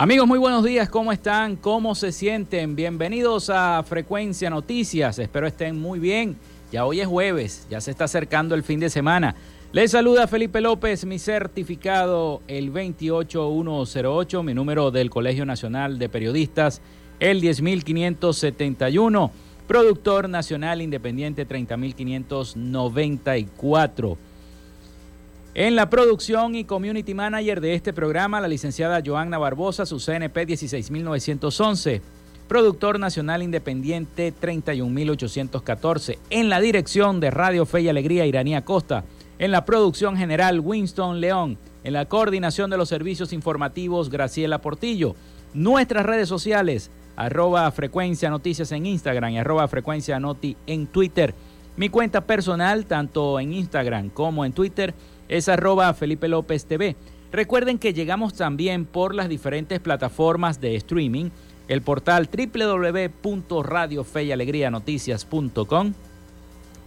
Amigos, muy buenos días, ¿cómo están? ¿Cómo se sienten? Bienvenidos a Frecuencia Noticias, espero estén muy bien. Ya hoy es jueves, ya se está acercando el fin de semana. Les saluda Felipe López, mi certificado el 28108, mi número del Colegio Nacional de Periodistas el 10571, productor nacional independiente 30594. En la producción y community manager de este programa, la licenciada Joanna Barbosa, su CNP 16911. Productor nacional independiente 31814. En la dirección de Radio Fe y Alegría, Iranía Costa. En la producción general, Winston León. En la coordinación de los servicios informativos, Graciela Portillo. Nuestras redes sociales, arroba frecuencia noticias en Instagram y arroba frecuencia noti en Twitter. Mi cuenta personal, tanto en Instagram como en Twitter, es arroba Felipe López TV. Recuerden que llegamos también por las diferentes plataformas de streaming, el portal www.radiofeyalegrianoticias.com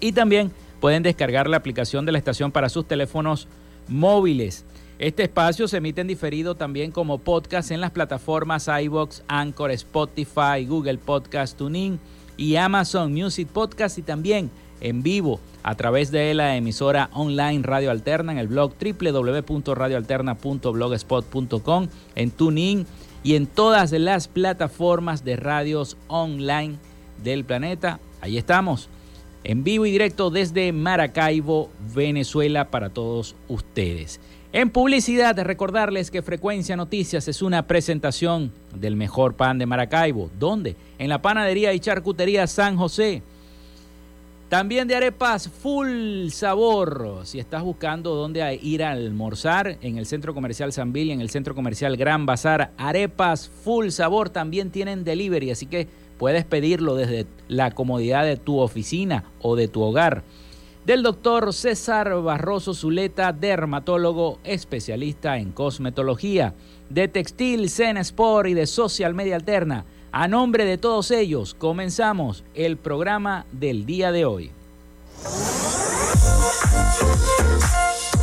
y también pueden descargar la aplicación de la estación para sus teléfonos móviles. Este espacio se emite en diferido también como podcast en las plataformas iBox, Anchor, Spotify, Google Podcast, TuneIn y Amazon Music Podcast y también en vivo a través de la emisora online Radio Alterna en el blog www.radioalterna.blogspot.com, en TuneIn y en todas las plataformas de radios online del planeta. Ahí estamos, en vivo y directo desde Maracaibo, Venezuela, para todos ustedes. En publicidad, recordarles que Frecuencia Noticias es una presentación del mejor pan de Maracaibo. ¿Dónde? En la panadería y charcutería San José también de arepas full sabor. Si estás buscando dónde ir a almorzar en el Centro Comercial San y en el Centro Comercial Gran Bazar, arepas full sabor también tienen delivery, así que puedes pedirlo desde la comodidad de tu oficina o de tu hogar. Del doctor César Barroso Zuleta, dermatólogo especialista en cosmetología, de Textil, Zen Sport y de Social Media Alterna. A nombre de todos ellos, comenzamos el programa del día de hoy.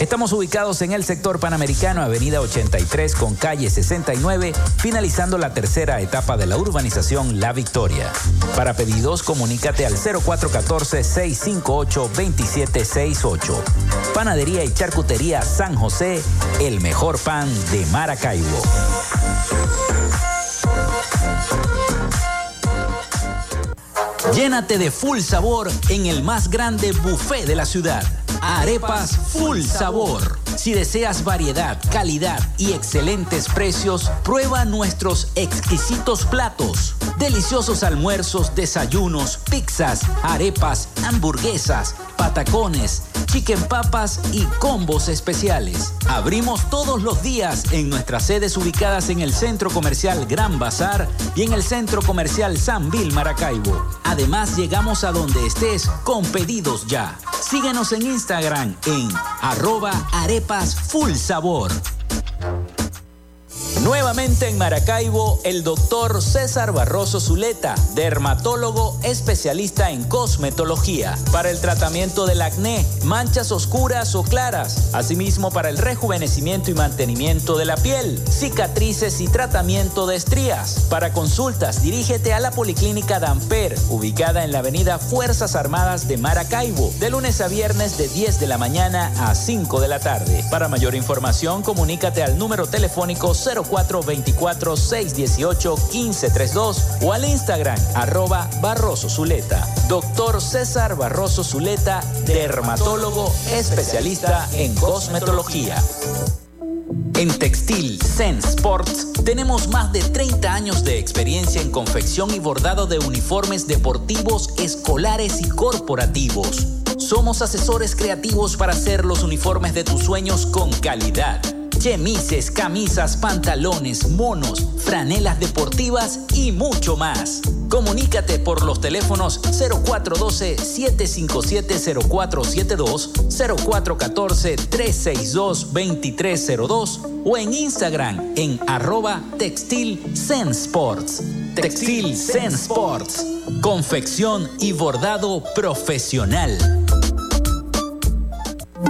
Estamos ubicados en el sector panamericano, Avenida 83 con calle 69, finalizando la tercera etapa de la urbanización La Victoria. Para pedidos, comunícate al 0414-658-2768. Panadería y Charcutería San José, el mejor pan de Maracaibo. Llénate de full sabor en el más grande buffet de la ciudad. Arepas Full Sabor. Si deseas variedad, calidad y excelentes precios, prueba nuestros exquisitos platos. Deliciosos almuerzos, desayunos, pizzas, arepas, hamburguesas, patacones, chicken papas y combos especiales. Abrimos todos los días en nuestras sedes ubicadas en el Centro Comercial Gran Bazar y en el Centro Comercial San Vil Maracaibo. Además, llegamos a donde estés con pedidos ya. Síguenos en Instagram en arroba arepas full sabor. Nuevamente en Maracaibo, el doctor César Barroso Zuleta, dermatólogo especialista en cosmetología, para el tratamiento del acné, manchas oscuras o claras, asimismo para el rejuvenecimiento y mantenimiento de la piel, cicatrices y tratamiento de estrías. Para consultas, dirígete a la Policlínica Damper, ubicada en la avenida Fuerzas Armadas de Maracaibo, de lunes a viernes de 10 de la mañana a 5 de la tarde. Para mayor información, comunícate al número telefónico 04 424-618-1532 o al Instagram arroba Barroso Zuleta. Doctor César Barroso Zuleta, dermatólogo especialista en cosmetología. En Textil Sense Sports tenemos más de 30 años de experiencia en confección y bordado de uniformes deportivos, escolares y corporativos. Somos asesores creativos para hacer los uniformes de tus sueños con calidad chemises, camisas, pantalones, monos, franelas deportivas y mucho más. Comunícate por los teléfonos 0412-757-0472, 0414-362-2302 o en Instagram en arroba Textil Sports. Textil. Confección y bordado profesional.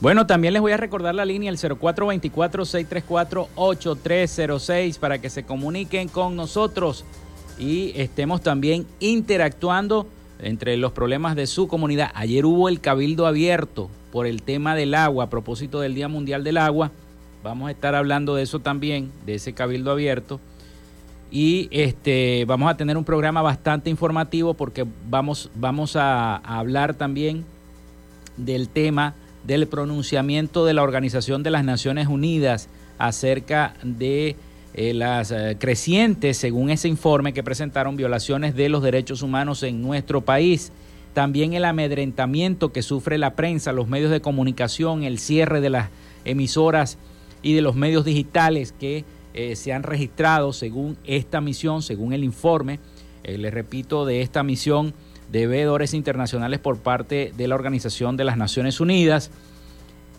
Bueno, también les voy a recordar la línea el 0424-634-8306 para que se comuniquen con nosotros y estemos también interactuando entre los problemas de su comunidad. Ayer hubo el cabildo abierto por el tema del agua a propósito del Día Mundial del Agua. Vamos a estar hablando de eso también, de ese cabildo abierto. Y este, vamos a tener un programa bastante informativo porque vamos, vamos a hablar también del tema del pronunciamiento de la Organización de las Naciones Unidas acerca de eh, las eh, crecientes, según ese informe que presentaron, violaciones de los derechos humanos en nuestro país. También el amedrentamiento que sufre la prensa, los medios de comunicación, el cierre de las emisoras y de los medios digitales que eh, se han registrado según esta misión, según el informe, les repito, de esta misión de veedores internacionales por parte de la Organización de las Naciones Unidas.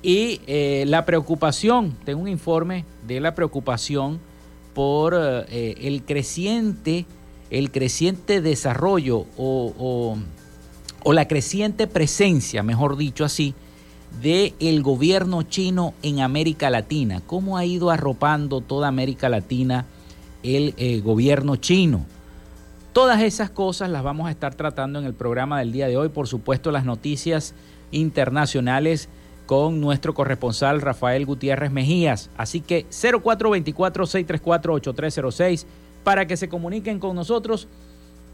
Y eh, la preocupación, tengo un informe de la preocupación por eh, el creciente, el creciente desarrollo o, o, la creciente presencia, mejor dicho así, del el gobierno chino en América Latina. ¿Cómo ha ido arropando toda América Latina el eh, gobierno chino? Todas esas cosas las vamos a estar tratando en el programa del día de hoy. Por supuesto, las noticias internacionales con nuestro corresponsal Rafael Gutiérrez Mejías. Así que 0424-634-8306 para que se comuniquen con nosotros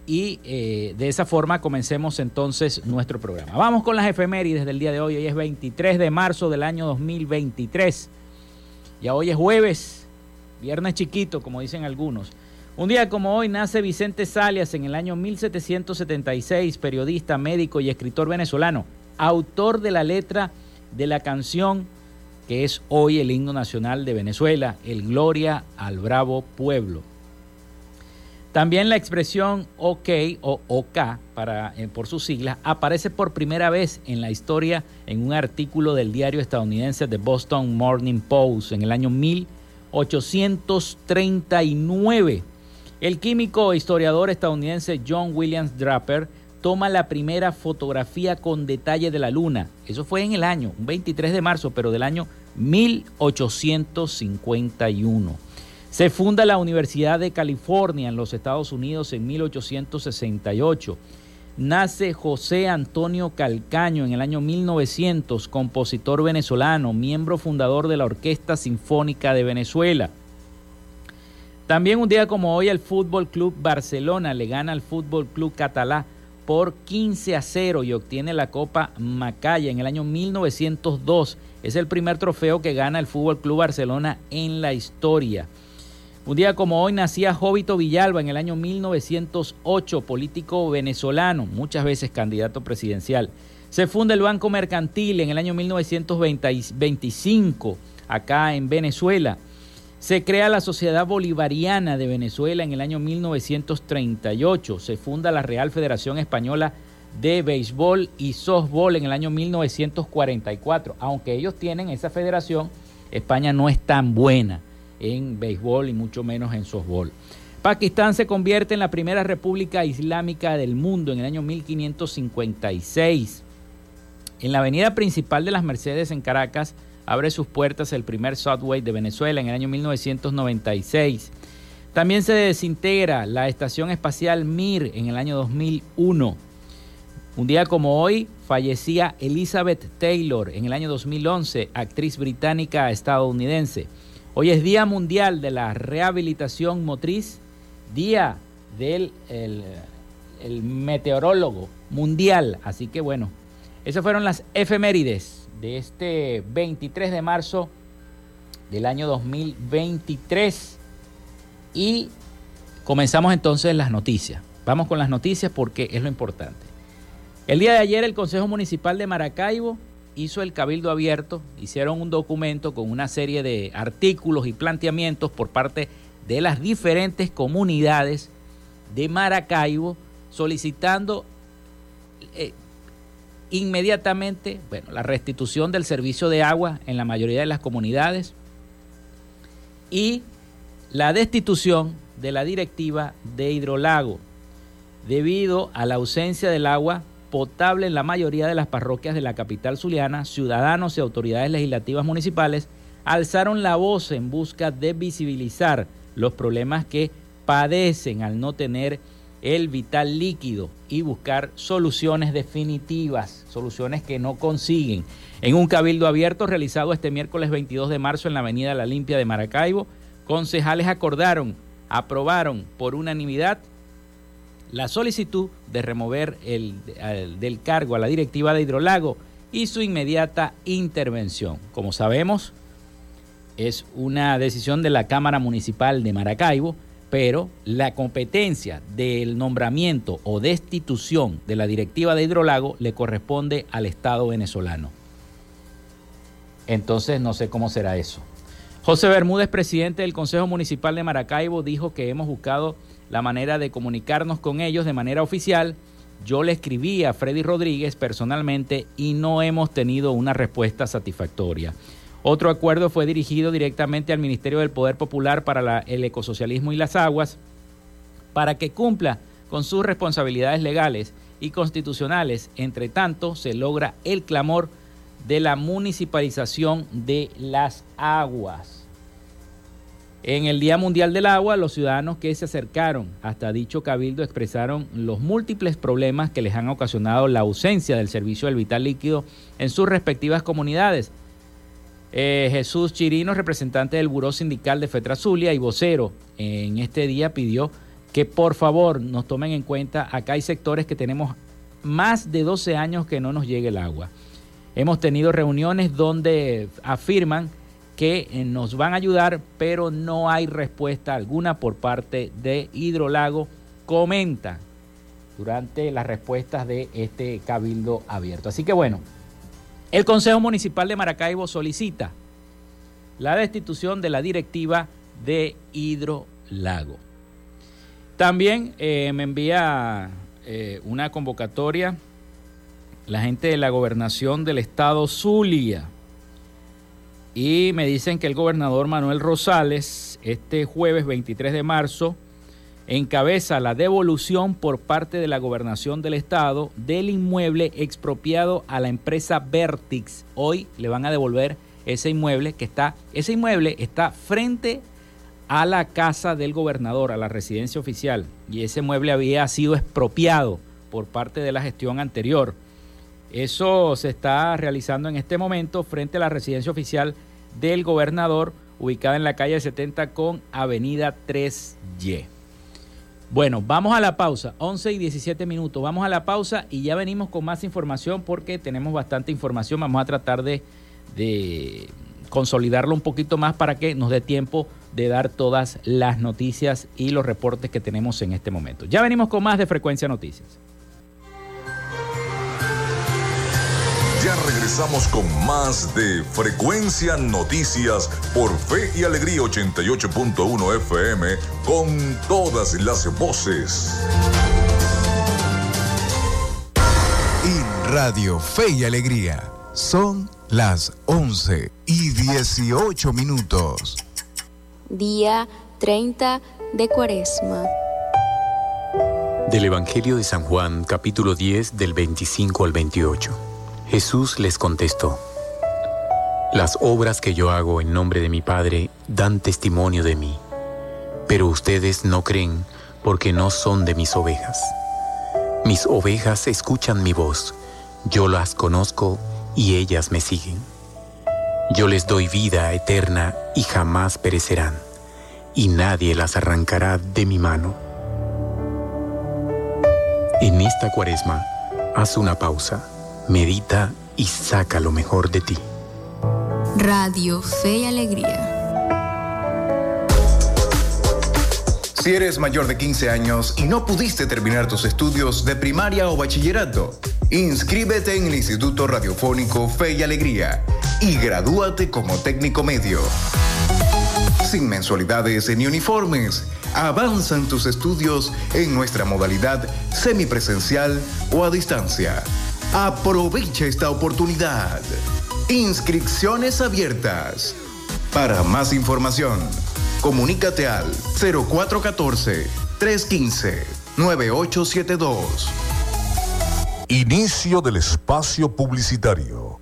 y eh, de esa forma comencemos entonces nuestro programa. Vamos con las efemérides del día de hoy. Hoy es 23 de marzo del año 2023. Ya hoy es jueves, viernes chiquito, como dicen algunos. Un día como hoy nace Vicente Salias en el año 1776, periodista, médico y escritor venezolano, autor de la letra de la canción que es hoy el himno nacional de Venezuela, el Gloria al Bravo Pueblo. También la expresión OK o OK para, eh, por sus siglas aparece por primera vez en la historia en un artículo del diario estadounidense The Boston Morning Post en el año 1839. El químico e historiador estadounidense John Williams Draper toma la primera fotografía con detalle de la luna. Eso fue en el año, un 23 de marzo, pero del año 1851. Se funda la Universidad de California en los Estados Unidos en 1868. Nace José Antonio Calcaño en el año 1900, compositor venezolano, miembro fundador de la Orquesta Sinfónica de Venezuela. También un día como hoy el Fútbol Club Barcelona le gana al Fútbol Club Catalá por 15 a 0 y obtiene la Copa Macaya en el año 1902. Es el primer trofeo que gana el Fútbol Club Barcelona en la historia. Un día como hoy nacía Jovito Villalba en el año 1908, político venezolano, muchas veces candidato presidencial. Se funda el Banco Mercantil en el año 1925 acá en Venezuela. Se crea la Sociedad Bolivariana de Venezuela en el año 1938. Se funda la Real Federación Española de Béisbol y Softball en el año 1944. Aunque ellos tienen esa federación, España no es tan buena en béisbol y mucho menos en softball. Pakistán se convierte en la primera república islámica del mundo en el año 1556. En la avenida principal de las Mercedes en Caracas abre sus puertas el primer subway de Venezuela en el año 1996. También se desintegra la estación espacial Mir en el año 2001. Un día como hoy fallecía Elizabeth Taylor en el año 2011, actriz británica estadounidense. Hoy es Día Mundial de la Rehabilitación Motriz, Día del el, Meteorólogo Mundial. Así que bueno, esas fueron las efemérides de este 23 de marzo del año 2023. Y comenzamos entonces las noticias. Vamos con las noticias porque es lo importante. El día de ayer el Consejo Municipal de Maracaibo hizo el Cabildo Abierto, hicieron un documento con una serie de artículos y planteamientos por parte de las diferentes comunidades de Maracaibo solicitando eh, inmediatamente bueno, la restitución del servicio de agua en la mayoría de las comunidades y la destitución de la directiva de hidrolago debido a la ausencia del agua potable en la mayoría de las parroquias de la capital zuliana, ciudadanos y autoridades legislativas municipales alzaron la voz en busca de visibilizar los problemas que padecen al no tener el vital líquido y buscar soluciones definitivas, soluciones que no consiguen. En un cabildo abierto realizado este miércoles 22 de marzo en la Avenida La Limpia de Maracaibo, concejales acordaron, aprobaron por unanimidad la solicitud de remover el, del cargo a la directiva de Hidrolago y su inmediata intervención. Como sabemos, es una decisión de la Cámara Municipal de Maracaibo, pero la competencia del nombramiento o destitución de la directiva de Hidrolago le corresponde al Estado venezolano. Entonces no sé cómo será eso. José Bermúdez, presidente del Consejo Municipal de Maracaibo, dijo que hemos buscado la manera de comunicarnos con ellos de manera oficial. Yo le escribí a Freddy Rodríguez personalmente y no hemos tenido una respuesta satisfactoria. Otro acuerdo fue dirigido directamente al Ministerio del Poder Popular para el Ecosocialismo y las Aguas para que cumpla con sus responsabilidades legales y constitucionales. Entre tanto, se logra el clamor de la municipalización de las aguas. En el Día Mundial del Agua, los ciudadanos que se acercaron hasta dicho cabildo expresaron los múltiples problemas que les han ocasionado la ausencia del servicio del vital líquido en sus respectivas comunidades. Eh, Jesús Chirino, representante del Buró Sindical de Fetra Zulia y vocero, en este día pidió que por favor nos tomen en cuenta, acá hay sectores que tenemos más de 12 años que no nos llegue el agua. Hemos tenido reuniones donde afirman que eh, nos van a ayudar, pero no hay respuesta alguna por parte de Hidrolago. Comenta durante las respuestas de este cabildo abierto. Así que bueno, el Consejo Municipal de Maracaibo solicita la destitución de la directiva de Hidrolago. También eh, me envía eh, una convocatoria la gente de la gobernación del estado Zulia. Y me dicen que el gobernador Manuel Rosales, este jueves 23 de marzo, encabeza la devolución por parte de la gobernación del estado del inmueble expropiado a la empresa Vertix. Hoy le van a devolver ese inmueble que está, ese inmueble está frente a la casa del gobernador, a la residencia oficial, y ese mueble había sido expropiado por parte de la gestión anterior. Eso se está realizando en este momento frente a la residencia oficial del gobernador, ubicada en la calle 70 con Avenida 3Y. Bueno, vamos a la pausa, 11 y 17 minutos. Vamos a la pausa y ya venimos con más información porque tenemos bastante información. Vamos a tratar de, de consolidarlo un poquito más para que nos dé tiempo de dar todas las noticias y los reportes que tenemos en este momento. Ya venimos con más de Frecuencia Noticias. Regresamos con más de Frecuencia Noticias por Fe y Alegría 88.1 FM con todas las voces. En Radio Fe y Alegría son las 11 y 18 minutos. Día 30 de Cuaresma. Del Evangelio de San Juan, capítulo 10, del 25 al 28. Jesús les contestó, Las obras que yo hago en nombre de mi Padre dan testimonio de mí, pero ustedes no creen porque no son de mis ovejas. Mis ovejas escuchan mi voz, yo las conozco y ellas me siguen. Yo les doy vida eterna y jamás perecerán, y nadie las arrancará de mi mano. En esta cuaresma, haz una pausa medita y saca lo mejor de ti. Radio Fe y Alegría. Si eres mayor de 15 años y no pudiste terminar tus estudios de primaria o bachillerato, inscríbete en el Instituto Radiofónico Fe y Alegría y gradúate como técnico medio. Sin mensualidades ni uniformes, avanzan tus estudios en nuestra modalidad semipresencial o a distancia Aprovecha esta oportunidad. Inscripciones abiertas. Para más información, comunícate al 0414-315-9872. Inicio del espacio publicitario.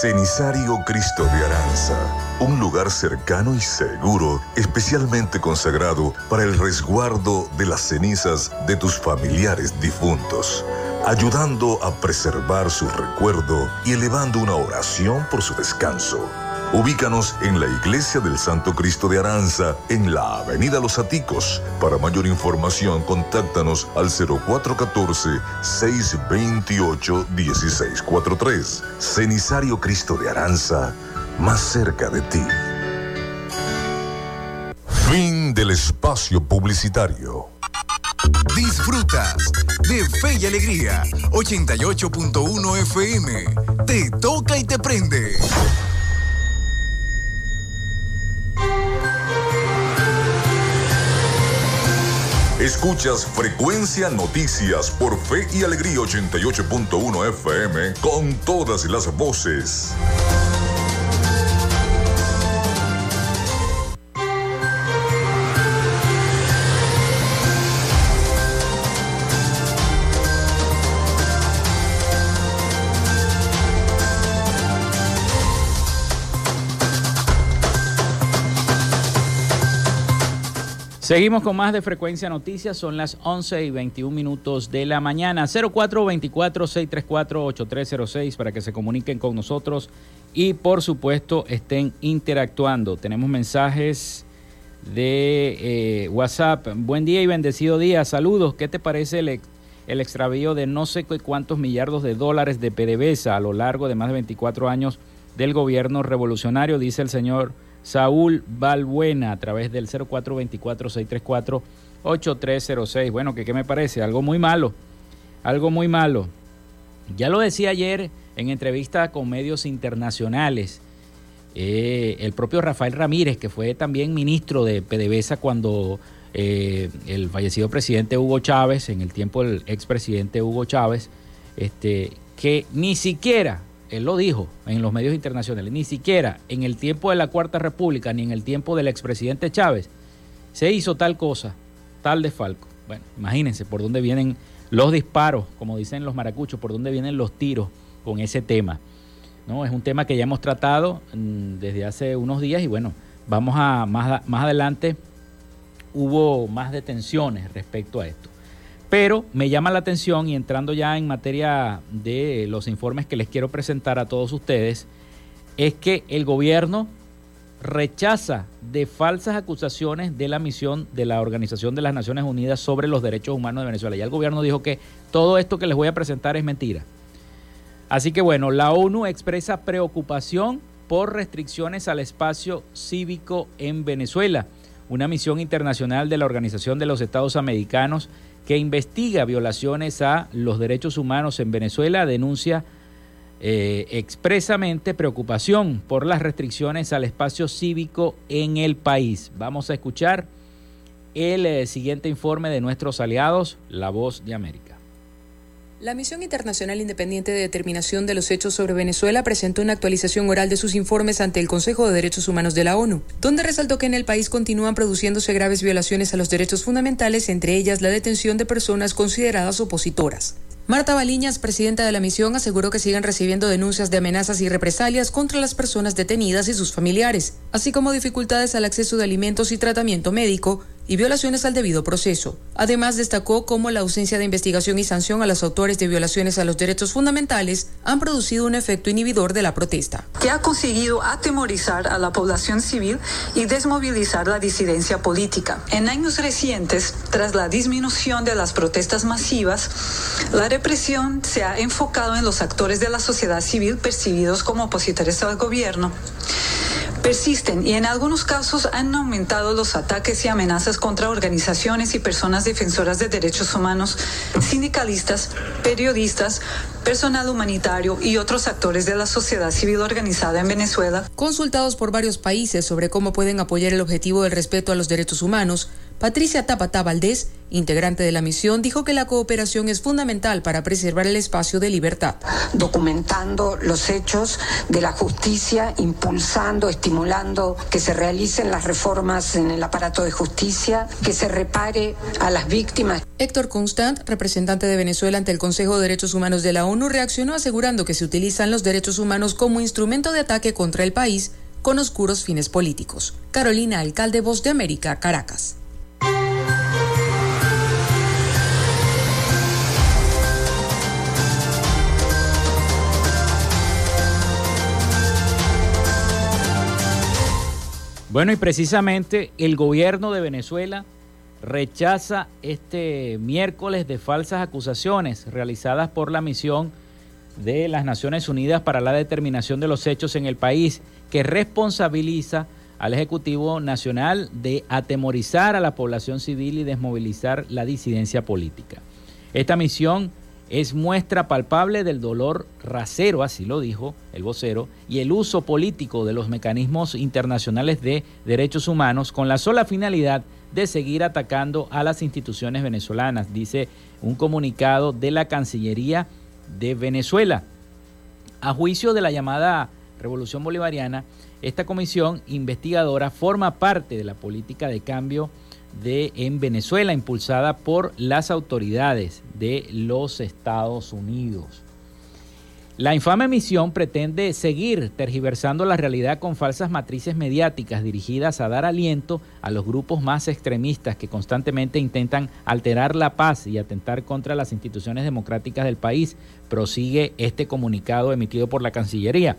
Cenisario Cristo de Aranza, un lugar cercano y seguro, especialmente consagrado para el resguardo de las cenizas de tus familiares difuntos ayudando a preservar su recuerdo y elevando una oración por su descanso. Ubícanos en la Iglesia del Santo Cristo de Aranza, en la Avenida Los Aticos. Para mayor información, contáctanos al 0414-628-1643. Cenisario Cristo de Aranza, más cerca de ti. Fin del espacio publicitario. Disfrutas de Fe y Alegría 88.1 FM. Te toca y te prende. Escuchas Frecuencia Noticias por Fe y Alegría 88.1 FM con todas las voces. Seguimos con más de Frecuencia Noticias, son las 11 y 21 minutos de la mañana. 0424-634-8306 para que se comuniquen con nosotros y por supuesto estén interactuando. Tenemos mensajes de eh, WhatsApp. Buen día y bendecido día. Saludos. ¿Qué te parece el, extravío de no sé cuántos millardos de dólares de PDVSA a lo largo de más de 24 años del gobierno revolucionario? Dice el señor. Saúl Balbuena a través del 0424-634-8306. Bueno, ¿qué, ¿qué me parece? Algo muy malo, algo muy malo. Ya lo decía ayer en entrevista con medios internacionales, eh, el propio Rafael Ramírez, que fue también ministro de PDVSA cuando eh, el fallecido presidente Hugo Chávez, en el tiempo del expresidente Hugo Chávez, este, que ni siquiera, él lo dijo en los medios internacionales, ni siquiera en el tiempo de la Cuarta República ni en el tiempo del expresidente Chávez se hizo tal cosa, tal desfalco. Bueno, imagínense por dónde vienen los disparos, como dicen los maracuchos, por dónde vienen los tiros con ese tema. ¿no? Es un tema que ya hemos tratado mm, desde hace unos días y bueno, vamos a más, más adelante hubo más detenciones respecto a esto. Pero me llama la atención y entrando ya en materia de los informes que les quiero presentar a todos ustedes, es que el gobierno rechaza de falsas acusaciones de la misión de la Organización de las Naciones Unidas sobre los Derechos Humanos de Venezuela. Ya el gobierno dijo que todo esto que les voy a presentar es mentira. Así que bueno, la ONU expresa preocupación por restricciones al espacio cívico en Venezuela. Una misión internacional de la Organización de los Estados Americanos que investiga violaciones a los derechos humanos en Venezuela denuncia eh, expresamente preocupación por las restricciones al espacio cívico en el país. Vamos a escuchar el eh, siguiente informe de nuestros aliados, La Voz de América. La Misión Internacional Independiente de Determinación de los Hechos sobre Venezuela presentó una actualización oral de sus informes ante el Consejo de Derechos Humanos de la ONU, donde resaltó que en el país continúan produciéndose graves violaciones a los derechos fundamentales, entre ellas la detención de personas consideradas opositoras. Marta Baliñas, presidenta de la misión, aseguró que siguen recibiendo denuncias de amenazas y represalias contra las personas detenidas y sus familiares, así como dificultades al acceso de alimentos y tratamiento médico y violaciones al debido proceso. Además, destacó cómo la ausencia de investigación y sanción a los autores de violaciones a los derechos fundamentales han producido un efecto inhibidor de la protesta. Que ha conseguido atemorizar a la población civil y desmovilizar la disidencia política. En años recientes, tras la disminución de las protestas masivas, la represión se ha enfocado en los actores de la sociedad civil percibidos como opositores al gobierno persisten y en algunos casos han aumentado los ataques y amenazas contra organizaciones y personas defensoras de derechos humanos, sindicalistas, periodistas, personal humanitario y otros actores de la sociedad civil organizada en Venezuela. Consultados por varios países sobre cómo pueden apoyar el objetivo del respeto a los derechos humanos, Patricia Tapatá Valdés, integrante de la misión, dijo que la cooperación es fundamental para preservar el espacio de libertad. Documentando los hechos de la justicia, impulsando, estimulando que se realicen las reformas en el aparato de justicia, que se repare a las víctimas. Héctor Constant, representante de Venezuela ante el Consejo de Derechos Humanos de la ONU, reaccionó asegurando que se utilizan los derechos humanos como instrumento de ataque contra el país con oscuros fines políticos. Carolina Alcalde, Voz de América, Caracas. Bueno, y precisamente el gobierno de Venezuela rechaza este miércoles de falsas acusaciones realizadas por la misión de las Naciones Unidas para la determinación de los hechos en el país, que responsabiliza al Ejecutivo Nacional de atemorizar a la población civil y desmovilizar la disidencia política. Esta misión es muestra palpable del dolor rasero, así lo dijo el vocero, y el uso político de los mecanismos internacionales de derechos humanos con la sola finalidad de seguir atacando a las instituciones venezolanas, dice un comunicado de la Cancillería de Venezuela. A juicio de la llamada Revolución Bolivariana, esta comisión investigadora forma parte de la política de cambio de en Venezuela impulsada por las autoridades de los Estados Unidos. La infame misión pretende seguir tergiversando la realidad con falsas matrices mediáticas dirigidas a dar aliento a los grupos más extremistas que constantemente intentan alterar la paz y atentar contra las instituciones democráticas del país, prosigue este comunicado emitido por la Cancillería.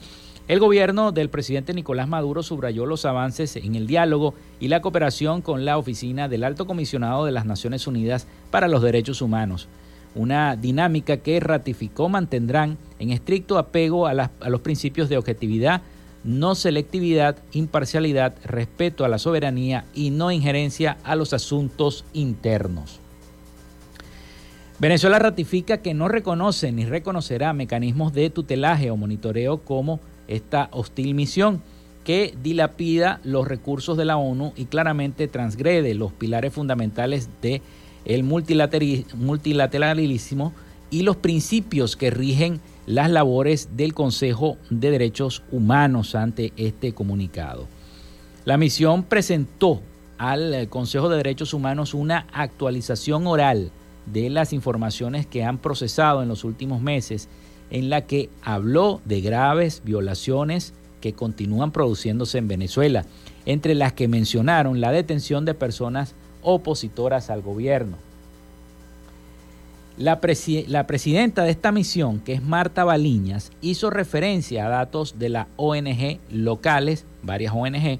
El gobierno del presidente Nicolás Maduro subrayó los avances en el diálogo y la cooperación con la oficina del Alto Comisionado de las Naciones Unidas para los Derechos Humanos, una dinámica que ratificó mantendrán en estricto apego a, los principios de objetividad, no selectividad, imparcialidad, respeto a la soberanía y no injerencia a los asuntos internos. Venezuela ratifica que no reconoce ni reconocerá mecanismos de tutelaje o monitoreo como esta hostil misión. que dilapida los recursos de la ONU y claramente transgrede los pilares fundamentales del el multilateralismo y los principios que rigen las labores del Consejo de Derechos Humanos ante este comunicado. La misión presentó al Consejo de Derechos Humanos una actualización oral de las informaciones que han procesado en los últimos meses, en la que habló de graves violaciones que continúan produciéndose en Venezuela, entre las que mencionaron la detención de personas opositoras al gobierno. La, presidenta de esta misión, que es Marta Baliñas, hizo referencia a datos de la ONG locales, varias ONG,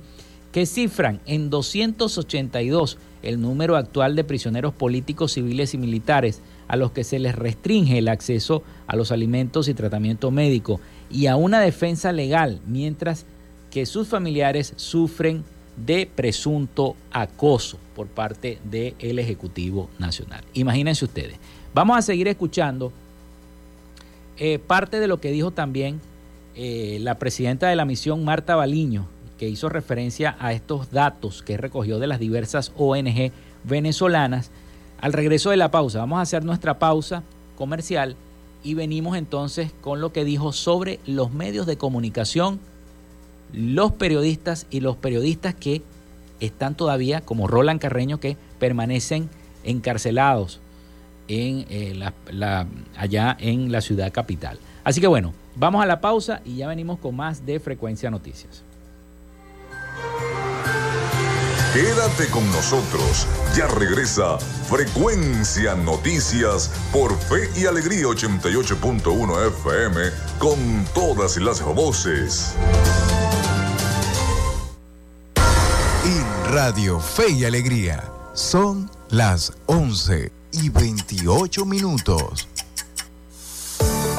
que cifran en 282 el número actual de prisioneros políticos, civiles y militares a los que se les restringe el acceso a los alimentos y tratamiento médico y a una defensa legal, mientras que sus familiares sufren de presunto acoso por parte del Ejecutivo Nacional. Imagínense ustedes. Vamos a seguir escuchando eh, parte de lo que dijo también eh, la presidenta de la misión, Marta Baliño, que hizo referencia a estos datos que recogió de las diversas ONG venezolanas. Al regreso de la pausa, vamos a hacer nuestra pausa comercial y venimos entonces con lo que dijo sobre los medios de comunicación, los periodistas y los periodistas que están todavía, como Roland Carreño, que permanecen encarcelados en, eh, allá en la ciudad capital. Así que bueno, vamos a la pausa y ya venimos con más de Frecuencia Noticias. Quédate con nosotros, ya regresa Frecuencia Noticias por Fe y Alegría 88.1 FM con todas las voces. En Radio Fe y Alegría son las 11 y 28 minutos.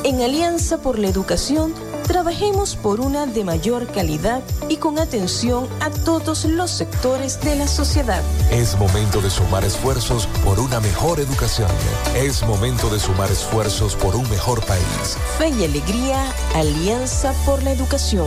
En Alianza por la Educación, trabajemos por una de mayor calidad y con atención a todos los sectores de la sociedad. Es momento de sumar esfuerzos por una mejor educación. Es momento de sumar esfuerzos por un mejor país. Fe y alegría, Alianza por la Educación.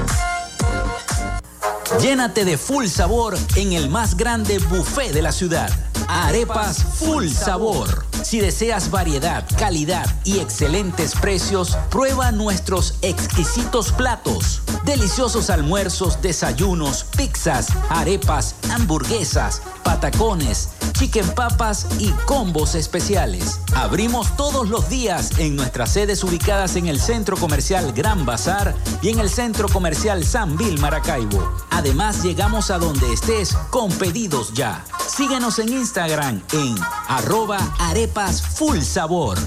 Llénate de full sabor en el más grande buffet de la ciudad. Arepas Full Sabor. Si deseas variedad, calidad y excelentes precios, prueba nuestros exquisitos platos. Deliciosos almuerzos, desayunos, pizzas, arepas, hamburguesas, patacones, chicken papas y combos especiales. Abrimos todos los días en nuestras sedes ubicadas en el Centro Comercial Gran Bazar y en el Centro Comercial San Vil Maracaibo. Además, llegamos a donde estés con pedidos ya. Síguenos en Instagram en arroba arepas full sabor.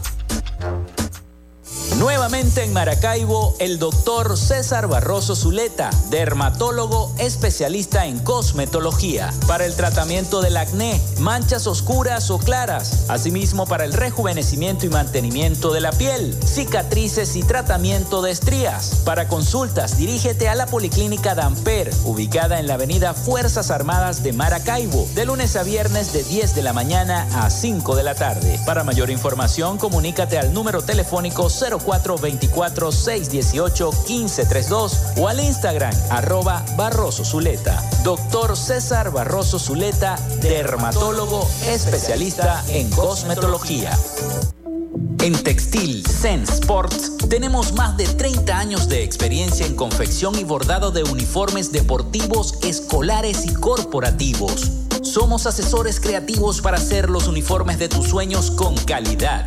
Nuevamente en Maracaibo, el doctor César Barroso Zuleta, dermatólogo especialista en cosmetología, para el tratamiento del acné, manchas oscuras o claras, asimismo para el rejuvenecimiento y mantenimiento de la piel, cicatrices y tratamiento de estrías. Para consultas, dirígete a la Policlínica Damper, ubicada en la avenida Fuerzas Armadas de Maracaibo, de lunes a viernes de 10 de la mañana a 5 de la tarde. Para mayor información, comunícate al número telefónico 04 0424-618-1532 o al Instagram arroba Barroso Zuleta. Doctor César Barroso Zuleta, dermatólogo especialista en cosmetología. En Textil Sense Sports tenemos más de 30 años de experiencia en confección y bordado de uniformes deportivos, escolares y corporativos. Somos asesores creativos para hacer los uniformes de tus sueños con calidad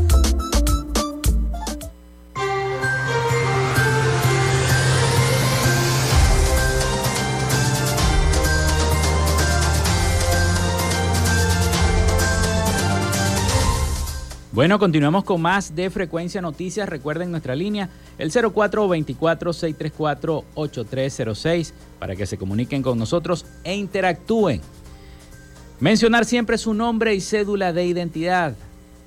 Bueno, continuamos con más de Frecuencia Noticias. Recuerden nuestra línea, el 0424-634-8306, para que se comuniquen con nosotros e interactúen. Mencionar siempre su nombre y cédula de identidad.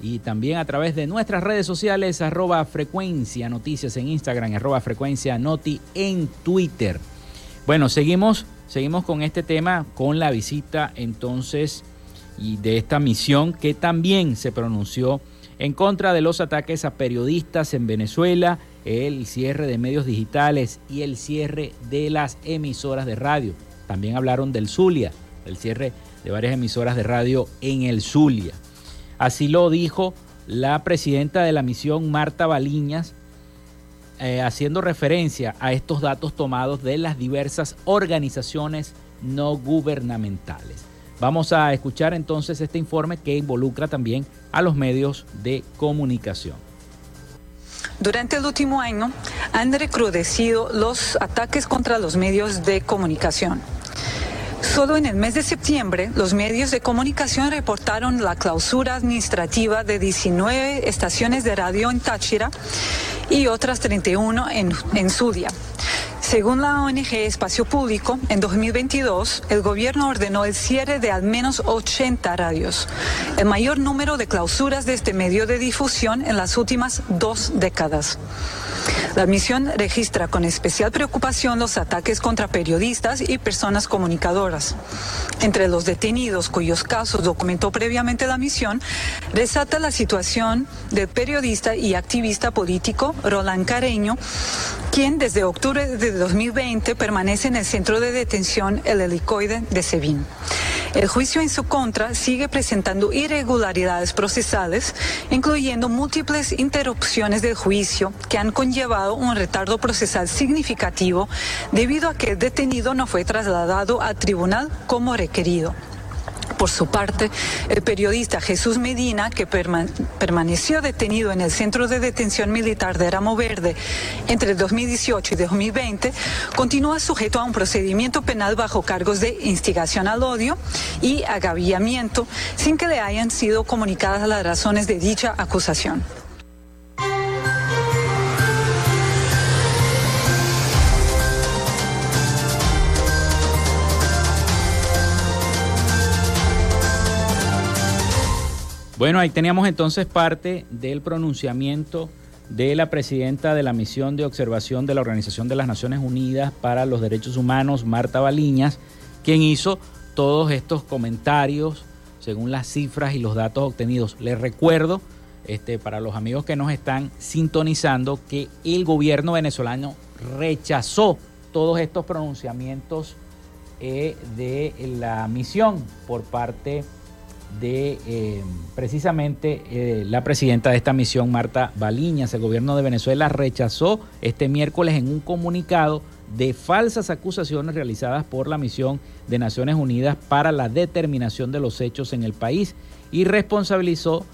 Y también a través de nuestras redes sociales, arroba Frecuencia Noticias en Instagram, arroba Frecuencia Noti en Twitter. Bueno, seguimos, seguimos con este tema, con la visita entonces y de esta misión que también se pronunció en contra de los ataques a periodistas en Venezuela, el cierre de medios digitales y el cierre de las emisoras de radio. También hablaron del Zulia, el cierre de varias emisoras de radio en el Zulia. Así lo dijo la presidenta de la misión, Marta Baliñas, eh, haciendo referencia a estos datos tomados de las diversas organizaciones no gubernamentales. Vamos a escuchar entonces este informe que involucra también a los medios de comunicación. Durante el último año han recrudecido los ataques contra los medios de comunicación. Solo en el mes de septiembre, los medios de comunicación reportaron la clausura administrativa de 19 estaciones de radio en Táchira y otras 31 en, en Zulia. Según la ONG Espacio Público, en 2022 el gobierno ordenó el cierre de al menos 80 radios, el mayor número de clausuras de este medio de difusión en las últimas dos décadas. La misión registra con especial preocupación los ataques contra periodistas y personas comunicadoras. Entre los detenidos cuyos casos documentó previamente la misión, resalta la situación del periodista y activista político Roland Careño, quien desde octubre de 2020 permanece en el centro de detención El Helicoide de Sevin. El juicio en su contra sigue presentando irregularidades procesales, incluyendo múltiples interrupciones del juicio que han conllevado un retardo procesal significativo debido a que el detenido no fue trasladado al tribunal como requerido. Por su parte, el periodista Jesús Medina, que permaneció detenido en el centro de detención militar de Ramo Verde entre 2018 y 2020, continúa sujeto a un procedimiento penal bajo cargos de instigación al odio y agavillamiento sin que le hayan sido comunicadas las razones de dicha acusación. Bueno, ahí teníamos entonces parte del pronunciamiento de la presidenta de la misión de observación de la Organización de las Naciones Unidas para los Derechos Humanos, Marta Baliñas, quien hizo todos estos comentarios según las cifras y los datos obtenidos. Les recuerdo, este, para los amigos que nos están sintonizando, que el gobierno venezolano rechazó todos estos pronunciamientos eh, de la misión por parte de de eh, precisamente eh, la presidenta de esta misión, Marta Baliñas. El gobierno de Venezuela rechazó este miércoles en un comunicado de falsas acusaciones realizadas por la misión de Naciones Unidas para la determinación de los hechos en el país y responsabilizó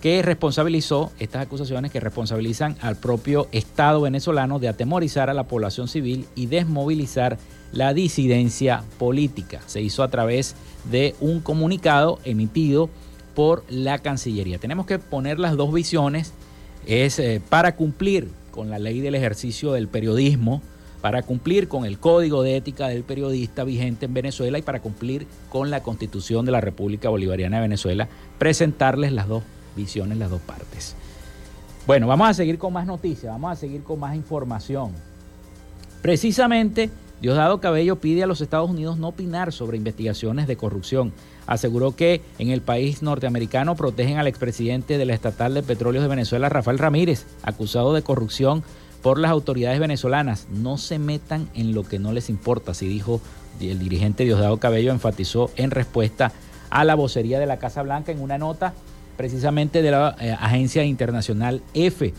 que responsabilizó estas acusaciones que responsabilizan al propio Estado venezolano de atemorizar a la población civil y desmovilizar la disidencia política. Se hizo a través de un comunicado emitido por la Cancillería. Tenemos que poner las dos visiones, es eh, para cumplir con la ley del ejercicio del periodismo, para cumplir con el código de ética del periodista vigente en Venezuela y para cumplir con la constitución de la República Bolivariana de Venezuela, presentarles las dos visiones, las dos partes. Bueno, vamos a seguir con más noticias, vamos a seguir con más información. Precisamente, Diosdado Cabello pide a los Estados Unidos no opinar sobre investigaciones de corrupción. Aseguró que en el país norteamericano protegen al expresidente de la Estatal de Petróleos de Venezuela, Rafael Ramírez, acusado de corrupción por las autoridades venezolanas. No se metan en lo que no les importa, así dijo el dirigente Diosdado Cabello, enfatizó en respuesta a la vocería de la Casa Blanca en una nota precisamente de la eh, agencia internacional EFE.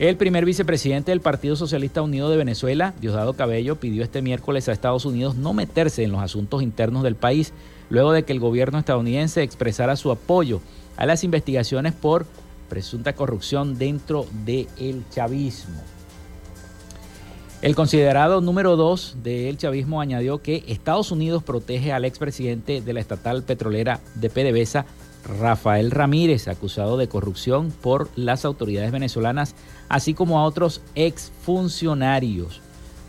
El primer vicepresidente del Partido Socialista Unido de Venezuela, Diosdado Cabello, pidió este miércoles a Estados Unidos no meterse en los asuntos internos del país, luego de que el gobierno estadounidense expresara su apoyo a las investigaciones por presunta corrupción dentro del chavismo. El considerado número dos del chavismo añadió que Estados Unidos protege al expresidente de la estatal petrolera de PDVSA, Rafael Ramírez, acusado de corrupción por las autoridades venezolanas, así como a otros exfuncionarios,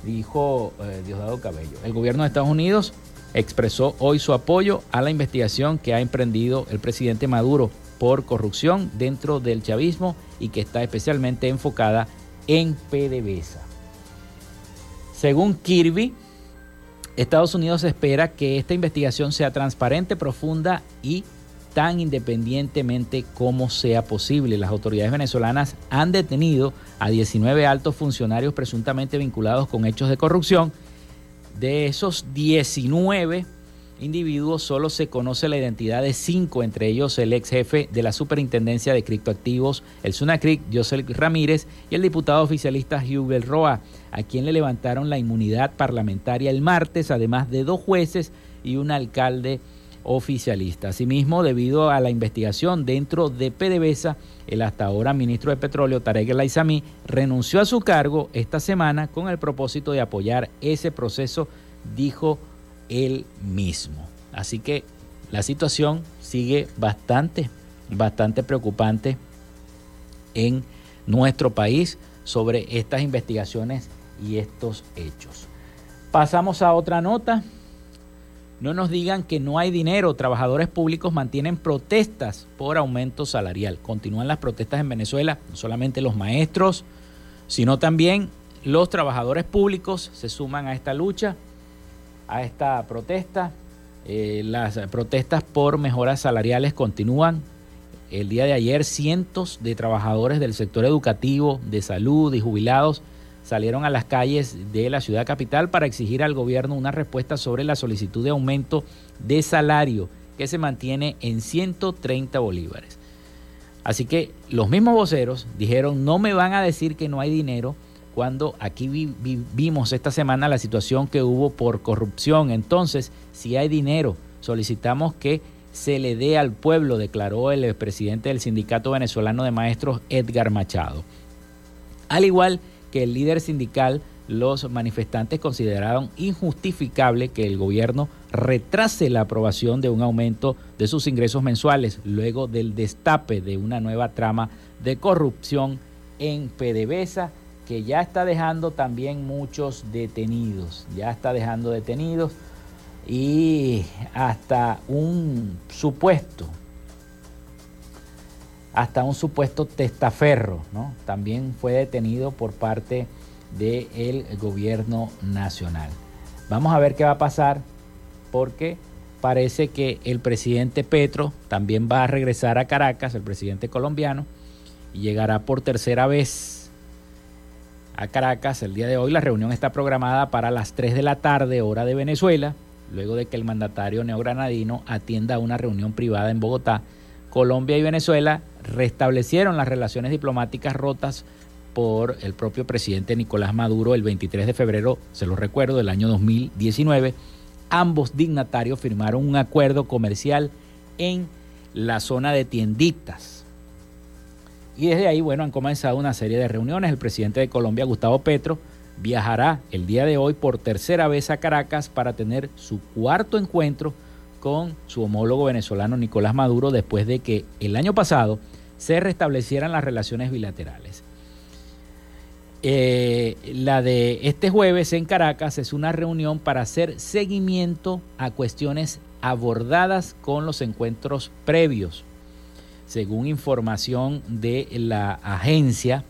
dijo eh, Diosdado Cabello. El gobierno de Estados Unidos expresó hoy su apoyo a la investigación que ha emprendido el presidente Maduro por corrupción dentro del chavismo y que está especialmente enfocada en PDVSA. Según Kirby, Estados Unidos espera que esta investigación sea transparente, profunda y tan independientemente como sea posible. Las autoridades venezolanas han detenido a 19 altos funcionarios presuntamente vinculados con hechos de corrupción. De esos 19 individuos solo se conoce la identidad de cinco, entre ellos el ex jefe de la Superintendencia de Criptoactivos, el SUNACRIC, José Ramírez, y el diputado oficialista Hubel Roa, a quien le levantaron la inmunidad parlamentaria el martes, además de dos jueces y un alcalde oficialista. Asimismo, debido a la investigación dentro de PDVSA, el hasta ahora ministro de Petróleo, Tarek El Aizami, renunció a su cargo esta semana con el propósito de apoyar ese proceso, dijo él mismo. Así que la situación sigue bastante, bastante preocupante en nuestro país sobre estas investigaciones y estos hechos. Pasamos a otra nota. No nos digan que no hay dinero. Trabajadores públicos mantienen protestas por aumento salarial. Continúan las protestas en Venezuela, no solamente los maestros, sino también los trabajadores públicos se suman a esta lucha a esta protesta. Eh, las protestas por mejoras salariales continúan. El día de ayer cientos de trabajadores del sector educativo, de salud y jubilados salieron a las calles de la ciudad capital para exigir al gobierno una respuesta sobre la solicitud de aumento de salario que se mantiene en 130 bolívares. Así que los mismos voceros dijeron, no me van a decir que no hay dinero, cuando aquí vimos esta semana la situación que hubo por corrupción. Entonces, si hay dinero, solicitamos que se le dé al pueblo, declaró el presidente del Sindicato Venezolano de Maestros, Edgar Machado. Al igual que el líder sindical, los manifestantes consideraron injustificable que el gobierno retrase la aprobación de un aumento de sus ingresos mensuales luego del destape de una nueva trama de corrupción en PDVSA que ya está dejando también muchos detenidos, ya está dejando detenidos y hasta un supuesto, hasta un supuesto testaferro, ¿no? También fue detenido por parte del gobierno nacional. Vamos a ver qué va a pasar porque parece que el presidente Petro también va a regresar a Caracas, el presidente colombiano, y llegará por tercera vez a Caracas el día de hoy. La reunión está programada para las 3 de la tarde, hora de Venezuela, luego de que el mandatario neogranadino atienda una reunión privada en Bogotá. Colombia y Venezuela restablecieron las relaciones diplomáticas rotas por el propio presidente Nicolás Maduro el 23 de febrero, se lo recuerdo, del año 2019. Ambos dignatarios firmaron un acuerdo comercial en la zona de tienditas y desde ahí, bueno, han comenzado una serie de reuniones. El presidente de Colombia, Gustavo Petro, viajará el día de hoy por tercera vez a Caracas para tener su cuarto encuentro con su homólogo venezolano Nicolás Maduro después de que el año pasado se restablecieran las relaciones bilaterales. eh, la de este jueves en Caracas es una reunión para hacer seguimiento a cuestiones abordadas con los encuentros previos, según información de la agencia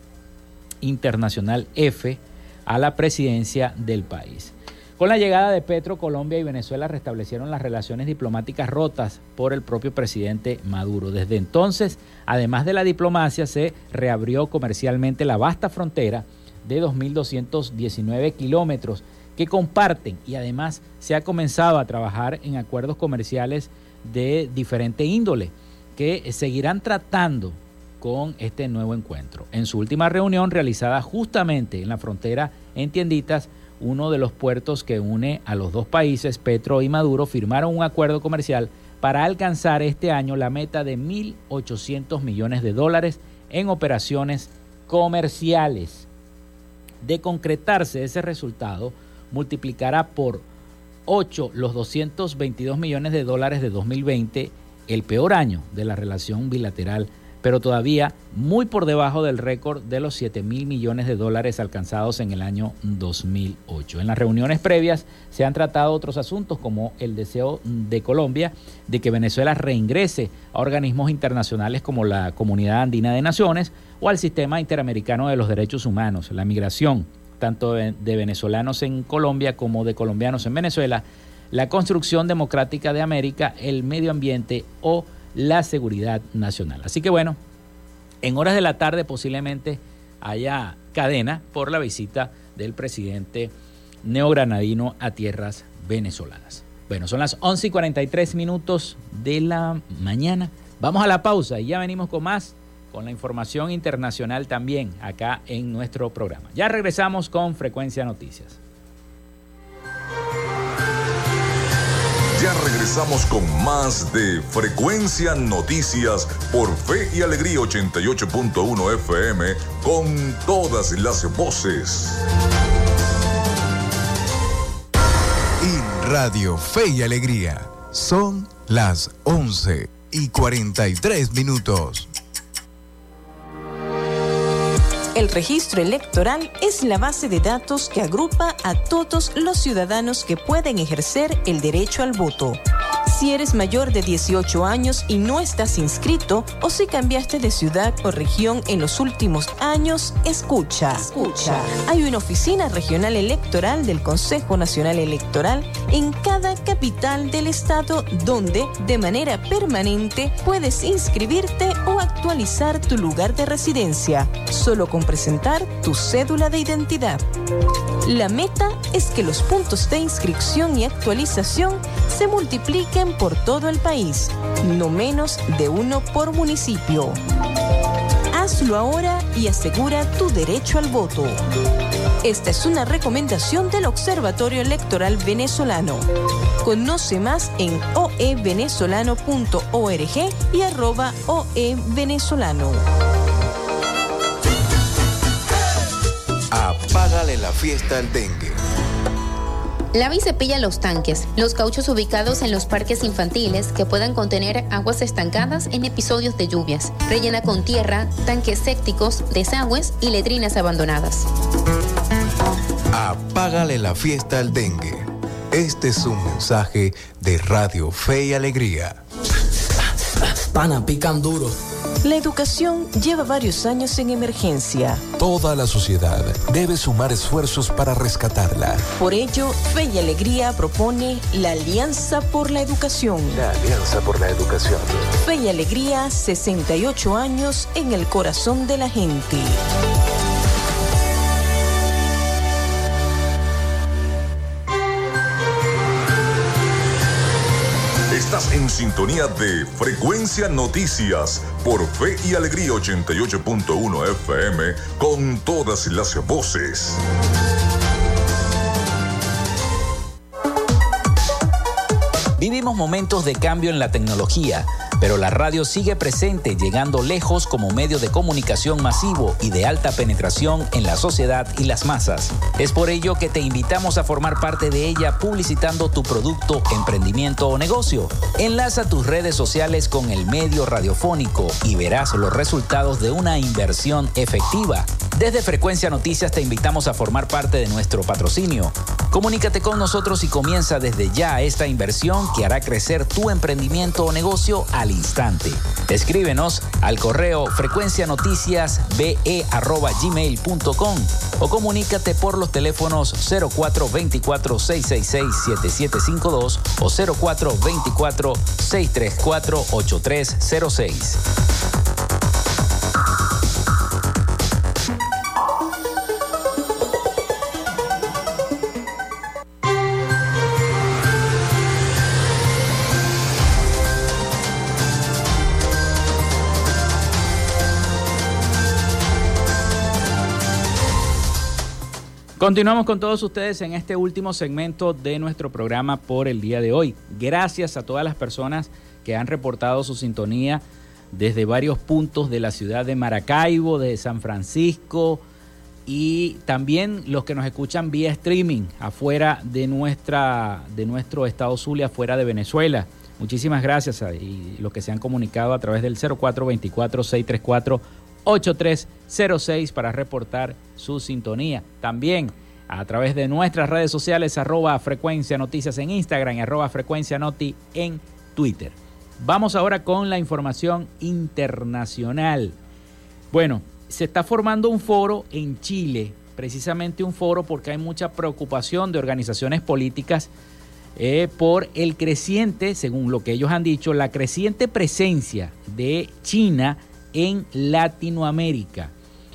internacional F a la presidencia del país. Con la llegada de Petro, Colombia y Venezuela restablecieron las relaciones diplomáticas rotas por el propio presidente Maduro. Desde entonces, además de la diplomacia, se reabrió comercialmente la vasta frontera de 2.219 kilómetros que comparten y además se ha comenzado a trabajar en acuerdos comerciales de diferente índole que seguirán tratando con este nuevo encuentro. En su última reunión realizada justamente en la frontera en Tienditas, uno de los puertos que une a los dos países, Petro y Maduro, firmaron un acuerdo comercial para alcanzar este año la meta de 1.800 millones de dólares en operaciones comerciales. De concretarse ese resultado, multiplicará por 8 los 222 millones de dólares de 2020, el peor año de la relación bilateral pero todavía muy por debajo del récord de los 7 mil millones de dólares alcanzados en el año 2008. En las reuniones previas se han tratado otros asuntos como el deseo de Colombia de que Venezuela reingrese a organismos internacionales como la Comunidad Andina de Naciones o al Sistema Interamericano de los Derechos Humanos, la migración tanto de venezolanos en Colombia como de colombianos en Venezuela, la construcción democrática de América, el medio ambiente o la seguridad nacional. Así que bueno, en horas de la tarde posiblemente haya cadena por la visita del presidente neogranadino a tierras venezolanas. Bueno, son las 11 y 43 minutos de la mañana. Vamos a la pausa y ya venimos con más, con la información internacional también acá en nuestro programa. Ya regresamos con Frecuencia Noticias. Regresamos con más de Frecuencia Noticias por Fe y Alegría 88.1 FM con todas las voces. En Radio Fe y Alegría son las 11 y 43 minutos. El registro electoral es la base de datos que agrupa a todos los ciudadanos que pueden ejercer el derecho al voto. Si eres mayor de 18 años y no estás inscrito o si cambiaste de ciudad o región en los últimos años, escucha. Escucha. Hay una oficina regional electoral del Consejo Nacional Electoral en cada capital del estado donde de manera permanente puedes inscribirte o actualizar tu lugar de residencia, solo con presentar tu cédula de identidad. La meta es que los puntos de inscripción y actualización se multipliquen por todo el país, no menos de uno por municipio. Hazlo ahora y asegura tu derecho al voto. Esta es una recomendación del Observatorio Electoral Venezolano. Conoce más en oevenezolano.org y arroba oevenezolano. Apágale la fiesta al dengue. Lava y cepilla los tanques, los cauchos ubicados en los parques infantiles que puedan contener aguas estancadas en episodios de lluvias. Rellena con tierra, tanques sépticos, desagües y letrinas abandonadas. Apágale la fiesta al dengue. Este es un mensaje de Radio Fe y Alegría. Pana, pican duro. La educación lleva varios años en emergencia. Toda la sociedad debe sumar esfuerzos para rescatarla. Por ello, Fe y Alegría propone la Alianza por la Educación. La Alianza por la Educación. Fe y Alegría, 68 años en el corazón de la gente. Sintonía de Frecuencia Noticias por Fe y Alegría 88.1 FM con todas las voces. Vivimos momentos de cambio en la tecnología pero la radio sigue presente, llegando lejos como medio de comunicación masivo y de alta penetración en la sociedad y las masas. Es por ello que te invitamos a formar parte de ella publicitando tu producto, emprendimiento o negocio. Enlaza tus redes sociales con el medio radiofónico y verás los resultados de una inversión efectiva. Desde Frecuencia Noticias te invitamos a formar parte de nuestro patrocinio. Comunícate con nosotros y comienza desde ya esta inversión que hará crecer tu emprendimiento o negocio al instante. Escríbenos al correo frecuencianoticiasbe.gmail.com o comunícate por los teléfonos 0424 666 7752 o 0424 Continuamos con todos ustedes en este último segmento de nuestro programa por el día de hoy. Gracias a todas las personas que han reportado su sintonía desde varios puntos de la ciudad de Maracaibo, de San Francisco y también los que nos escuchan vía streaming afuera de, nuestra, de nuestro estado Zulia, afuera de Venezuela. Muchísimas gracias a y los que se han comunicado a través del 0424 634 8306 para reportar su sintonía. También a través de nuestras redes sociales, arroba frecuencia noticias en Instagram y arroba frecuencia noti en Twitter. Vamos ahora con la información internacional. Bueno, se está formando un foro en Chile, precisamente un foro porque hay mucha preocupación de organizaciones políticas por el creciente, según lo que ellos han dicho, la creciente presencia de China en Latinoamérica.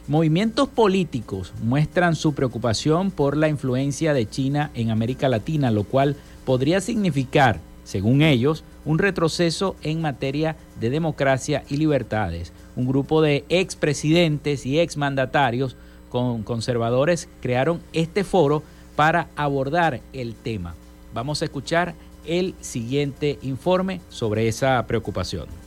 Movimientos políticos muestran su preocupación por la influencia de China en América Latina, lo cual podría significar, según ellos, un retroceso en materia de democracia y libertades. Un grupo de expresidentes y exmandatarios con conservadores crearon este foro para abordar el tema. Vamos a escuchar el siguiente informe sobre esa preocupación.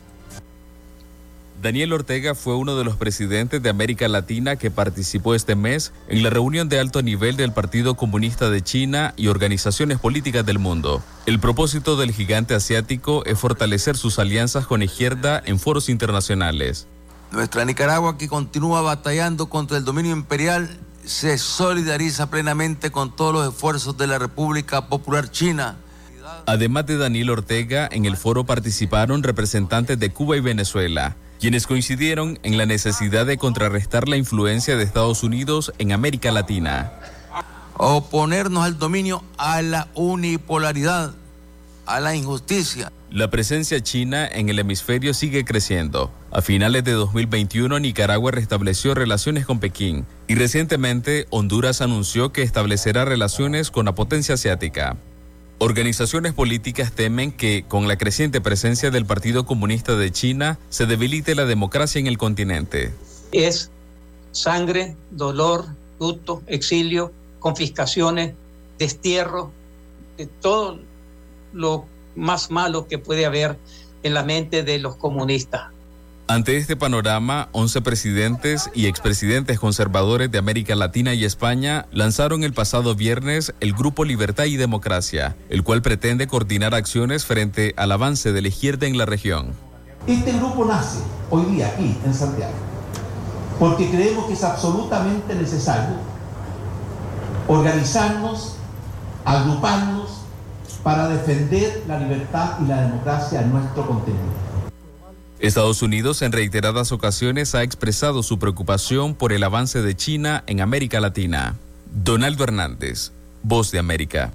Daniel Ortega fue uno de los presidentes de América Latina que participó este mes en la reunión de alto nivel del Partido Comunista de China y organizaciones políticas del mundo. El propósito del gigante asiático es fortalecer sus alianzas con izquierda en foros internacionales. Nuestra Nicaragua, que continúa batallando contra el dominio imperial, se solidariza plenamente con todos los esfuerzos de la República Popular China. Además de Daniel Ortega, en el foro participaron representantes de Cuba y Venezuela quienes coincidieron en la necesidad de contrarrestar la influencia de Estados Unidos en América Latina. Oponernos al dominio, a la unipolaridad, a la injusticia. La presencia china en el hemisferio sigue creciendo. A finales de 2021, Nicaragua restableció relaciones con Pekín y recientemente Honduras anunció que establecerá relaciones con la potencia asiática. Organizaciones políticas temen que, con la creciente presencia del Partido Comunista de China, se debilite la democracia en el continente. Es sangre, dolor, luto, exilio, confiscaciones, destierro, de todo lo más malo que puede haber en la mente de los comunistas. Ante este panorama, 11 presidentes y expresidentes conservadores de América Latina y España lanzaron el pasado viernes el Grupo Libertad y Democracia, el cual pretende coordinar acciones frente al avance de la izquierda en la región. Este grupo nace hoy día aquí, en Santiago, porque creemos que es absolutamente necesario organizarnos, agruparnos para defender la libertad y la democracia en nuestro continente. Estados Unidos en reiteradas ocasiones ha expresado su preocupación por el avance de China en América Latina. Donaldo Hernández, Voz de América.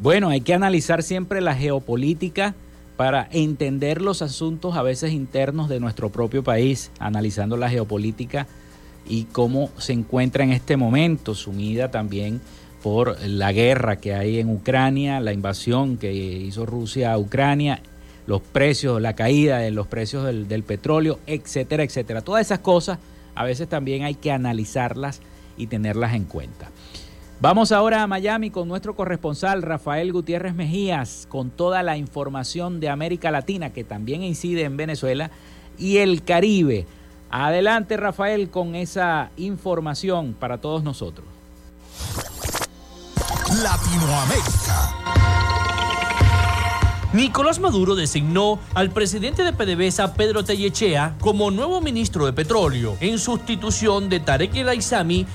Bueno, hay que analizar siempre la geopolítica para entender los asuntos a veces internos de nuestro propio país, analizando la geopolítica y cómo se encuentra en este momento, sumida también por la guerra que hay en Ucrania, la invasión que hizo Rusia a Ucrania, los precios, la caída de los precios del, del petróleo, etcétera, etcétera. Todas esas cosas a veces también hay que analizarlas y tenerlas en cuenta. Vamos ahora a Miami con nuestro corresponsal Rafael Gutiérrez Mejías con toda la información de América Latina que también incide en Venezuela y el Caribe. Adelante Rafael con esa información para todos nosotros. Latinoamérica. Nicolás Maduro designó al presidente de PDVSA, Pedro Tellechea, como nuevo ministro de Petróleo, en sustitución de Tarek El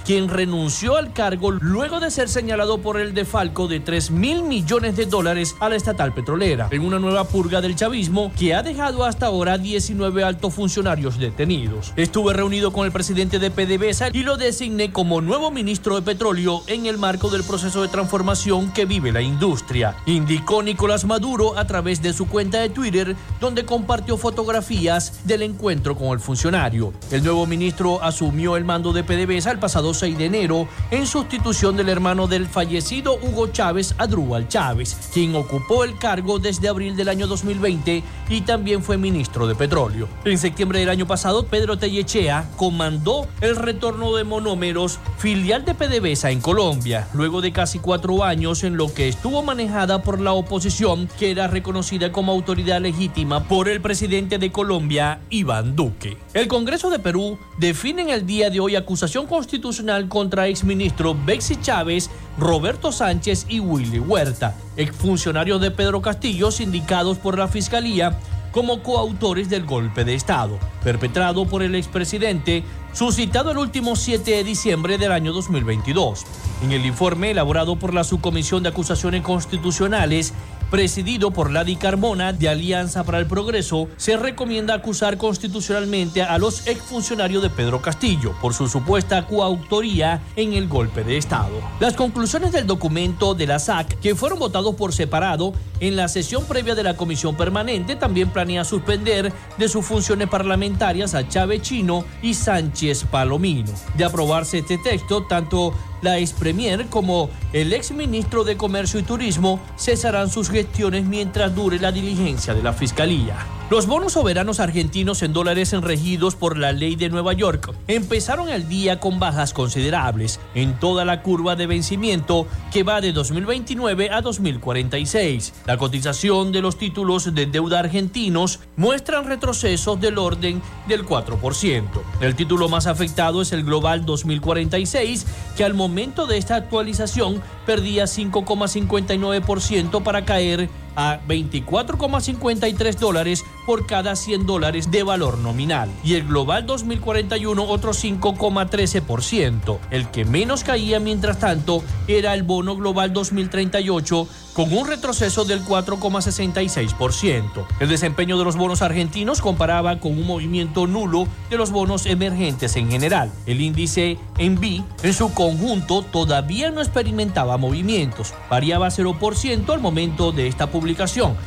quien renunció al cargo luego de ser señalado por el defalco de 3 mil millones de dólares a la estatal petrolera, en una nueva purga del chavismo que ha dejado hasta ahora 19 altos funcionarios detenidos. Estuve reunido con el presidente de PDVSA y lo designé como nuevo ministro de Petróleo en el marco del proceso de transformación que vive la industria, indicó Nicolás Maduro a a través de su cuenta de Twitter, donde compartió fotografías del encuentro con el funcionario. El nuevo ministro asumió el mando de PDVSA el pasado 6 de enero en sustitución del hermano del fallecido Hugo Chávez, Adrúbal Chávez, quien ocupó el cargo desde abril del año 2020 y también fue ministro de Petróleo. En septiembre del año pasado, Pedro Tellechea comandó el retorno de monómeros, filial de PDVSA en Colombia, luego de casi cuatro años en lo que estuvo manejada por la oposición, que era reconocida como autoridad legítima por el presidente de Colombia, Iván Duque. El Congreso de Perú define en el día de hoy acusación constitucional contra exministro Bexi Chávez, Roberto Sánchez y Willy Huerta, exfuncionarios de Pedro Castillo sindicados por la Fiscalía como coautores del golpe de Estado, perpetrado por el expresidente, suscitado el último 7 de diciembre del año 2022. En el informe elaborado por la Subcomisión de Acusaciones Constitucionales, presidido por Ladi Carmona de Alianza para el Progreso, se recomienda acusar constitucionalmente a los exfuncionarios de Pedro Castillo por su supuesta coautoría en el golpe de Estado. Las conclusiones del documento de la SAC, que fueron votados por separado en la sesión previa de la Comisión Permanente, también planea suspender de sus funciones parlamentarias a Chávez Chino y Sánchez Palomino. De aprobarse este texto, tanto la ex premier como el ex ministro de Comercio y Turismo cesarán sus gestiones mientras dure la diligencia de la Fiscalía. Los bonos soberanos argentinos en dólares enregidos por la ley de Nueva York empezaron el día con bajas considerables en toda la curva de vencimiento que va de 2029 a 2046. La cotización de los títulos de deuda argentinos muestran retrocesos del orden del 4%. El título más afectado es el Global 2046, que al momento de esta actualización perdía 5,59% para caer a 24,53 dólares por cada 100 dólares de valor nominal. Y el Global 2041 otro 5,13%. El que menos caía mientras tanto era el bono Global 2038 con un retroceso del 4,66%. El desempeño de los bonos argentinos comparaba con un movimiento nulo de los bonos emergentes en general. El índice ENVI en su conjunto todavía no experimentaba movimientos, variaba 0% al momento de esta publicación.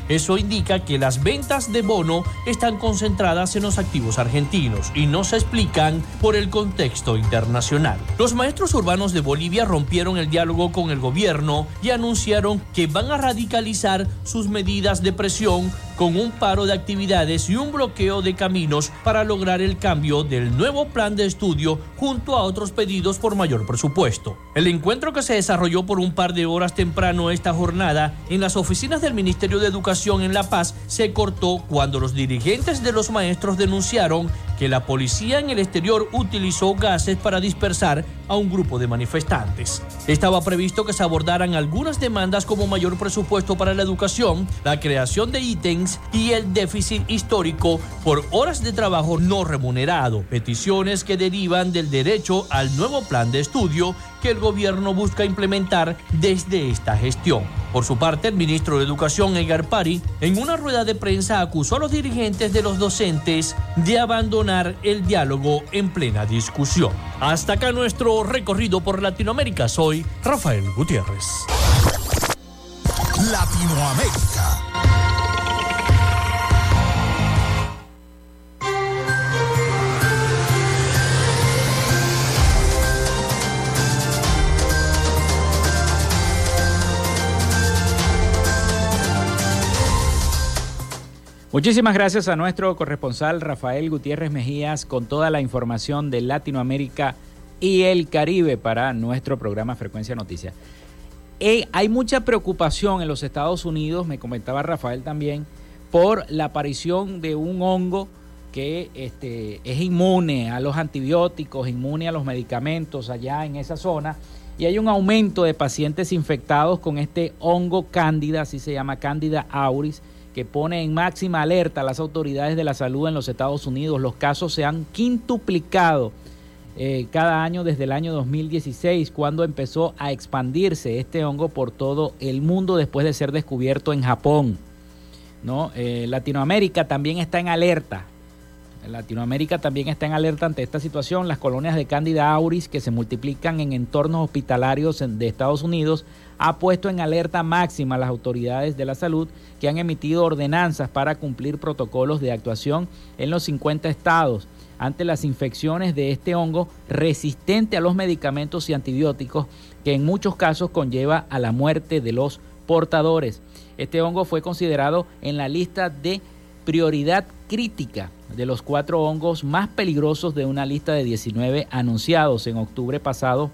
Eso indica que las ventas de bono están concentradas en los activos argentinos y no se explican por el contexto internacional. Los maestros urbanos de Bolivia rompieron el diálogo con el gobierno y anunciaron que van a radicalizar sus medidas de presión con un paro de actividades y un bloqueo de caminos para lograr el cambio del nuevo plan de estudio junto a otros pedidos por mayor presupuesto. El encuentro que se desarrolló por un par de horas temprano esta jornada en las oficinas del Ministerio de Educación en La Paz se cortó cuando los dirigentes de los maestros denunciaron que la policía en el exterior utilizó gases para dispersar a un grupo de manifestantes. Estaba previsto que se abordaran algunas demandas como mayor presupuesto para la educación, la creación de ítems y el déficit histórico por horas de trabajo no remunerado, peticiones que derivan del derecho al nuevo plan de estudio que el gobierno busca implementar desde esta gestión. Por su parte, el ministro de Educación, Edgar Pari, en una rueda de prensa acusó a los dirigentes de los docentes de abandonar el diálogo en plena discusión. Hasta acá nuestro recorrido por Latinoamérica. Soy Rafael Gutiérrez. Latinoamérica. Muchísimas gracias a nuestro corresponsal Rafael Gutiérrez Mejías con toda la información de Latinoamérica y el Caribe para nuestro programa Frecuencia Noticias. Eh, hay mucha preocupación en los Estados Unidos, me comentaba Rafael también, por la aparición de un hongo que este, es inmune a los antibióticos, inmune a los medicamentos allá en esa zona. Y hay un aumento de pacientes infectados con este hongo cándida, así se llama cándida auris, que pone en máxima alerta a las autoridades de la salud en los Estados Unidos. Los casos se han quintuplicado eh, cada año desde el año 2016, cuando empezó a expandirse este hongo por todo el mundo después de ser descubierto en Japón. ¿no? Eh, Latinoamérica también está en alerta. Latinoamérica también está en alerta ante esta situación. Las colonias de Candida auris que se multiplican en entornos hospitalarios de Estados Unidos ha puesto en alerta máxima a las autoridades de la salud que han emitido ordenanzas para cumplir protocolos de actuación en los 50 estados ante las infecciones de este hongo resistente a los medicamentos y antibióticos que en muchos casos conlleva a la muerte de los portadores. Este hongo fue considerado en la lista de prioridad crítica de los cuatro hongos más peligrosos de una lista de 19 anunciados en octubre pasado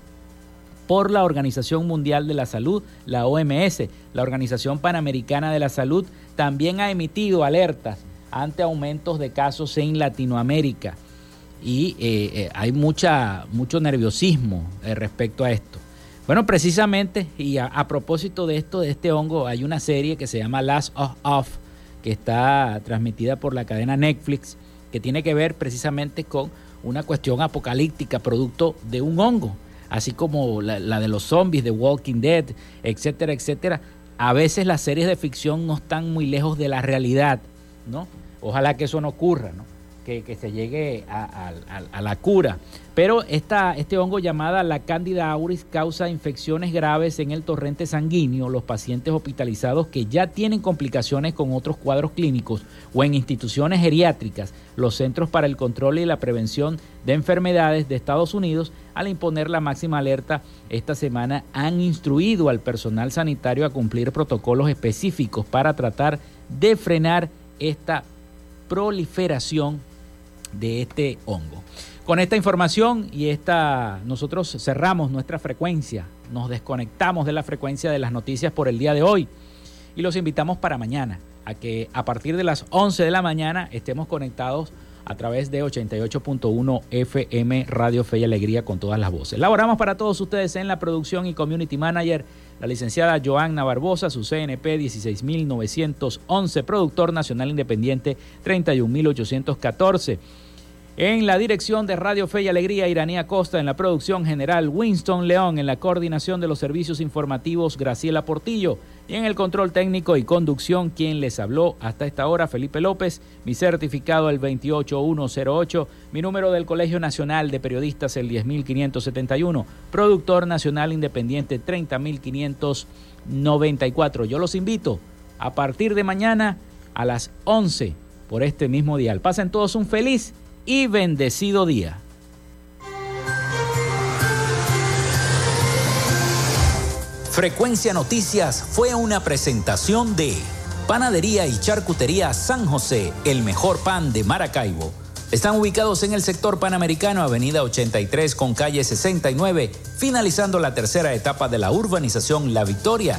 por la Organización Mundial de la Salud, la OMS. La Organización Panamericana de la Salud también ha emitido alertas ante aumentos de casos en Latinoamérica y eh, eh, hay mucha, mucho nerviosismo eh, respecto a esto. Bueno, precisamente, y a, propósito de esto, de este hongo, hay una serie que se llama Last of que está transmitida por la cadena Netflix, que tiene que ver precisamente con una cuestión apocalíptica, producto de un hongo, así como la, de los zombies, de Walking Dead, etcétera, etcétera. A veces las series de ficción no están muy lejos de la realidad, ¿no? Ojalá que eso no ocurra, ¿no? Que, se llegue a, la cura. Pero esta, este hongo llamada la Candida auris causa infecciones graves en el torrente sanguíneo. Los pacientes hospitalizados que ya tienen complicaciones con otros cuadros clínicos o en instituciones geriátricas, los Centros para el Control y la Prevención de Enfermedades de Estados Unidos, al imponer la máxima alerta esta semana, han instruido al personal sanitario a cumplir protocolos específicos para tratar de frenar esta proliferación de este hongo. Con esta información y esta, nosotros cerramos nuestra frecuencia, nos desconectamos de la frecuencia de las noticias por el día de hoy y los invitamos para mañana a que a partir de las 11 de la mañana estemos conectados a través de 88.1 FM Radio Fe y Alegría con todas las voces. Laboramos para todos ustedes en la producción y community manager la licenciada Joanna Barbosa, su CNP 16911, productor nacional independiente 31814. En la dirección de Radio Fe y Alegría, Iranía Costa, en la producción general, Winston León, en la coordinación de los servicios informativos, Graciela Portillo, y en el control técnico y conducción, quien les habló hasta esta hora, Felipe López, mi certificado el 28108, mi número del Colegio Nacional de Periodistas el 10571, productor nacional independiente 30594. Yo los invito a partir de mañana a las 11 por este mismo día. Pasen todos un feliz y bendecido día. Frecuencia Noticias fue una presentación de Panadería y Charcutería San José, el mejor pan de Maracaibo. Están ubicados en el sector panamericano, Avenida 83 con calle 69, finalizando la tercera etapa de la urbanización La Victoria.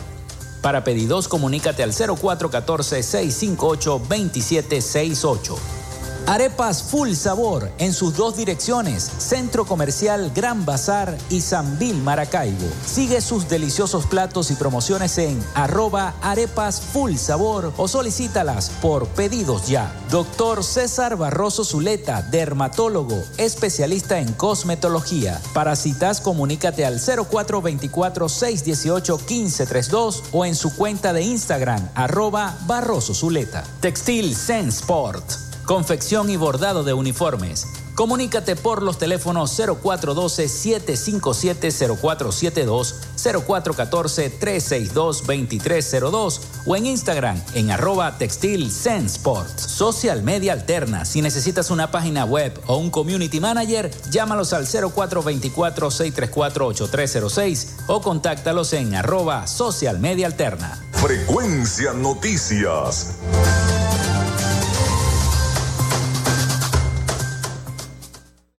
Para pedidos, comunícate al 0414-658-2768. Arepas Full Sabor en sus dos direcciones, Centro Comercial Gran Bazar y Sambil Maracaibo. Sigue sus deliciosos platos y promociones en arroba arepas full sabor o solicítalas por pedidos ya. Doctor César Barroso Zuleta, dermatólogo, especialista en cosmetología. Para citas, comunícate al 0424-618-1532 o en su cuenta de Instagram, arroba Barroso Zuleta. Textil Sensport confección y bordado de uniformes. Comunícate por los teléfonos 0412-757-0472, 0414-362-2302 o en Instagram en arroba textil. Social Media Alterna. Si necesitas una página web o un community manager, llámalos al 0424-634-8306 o contáctalos en arroba social media alterna. Frecuencia Noticias.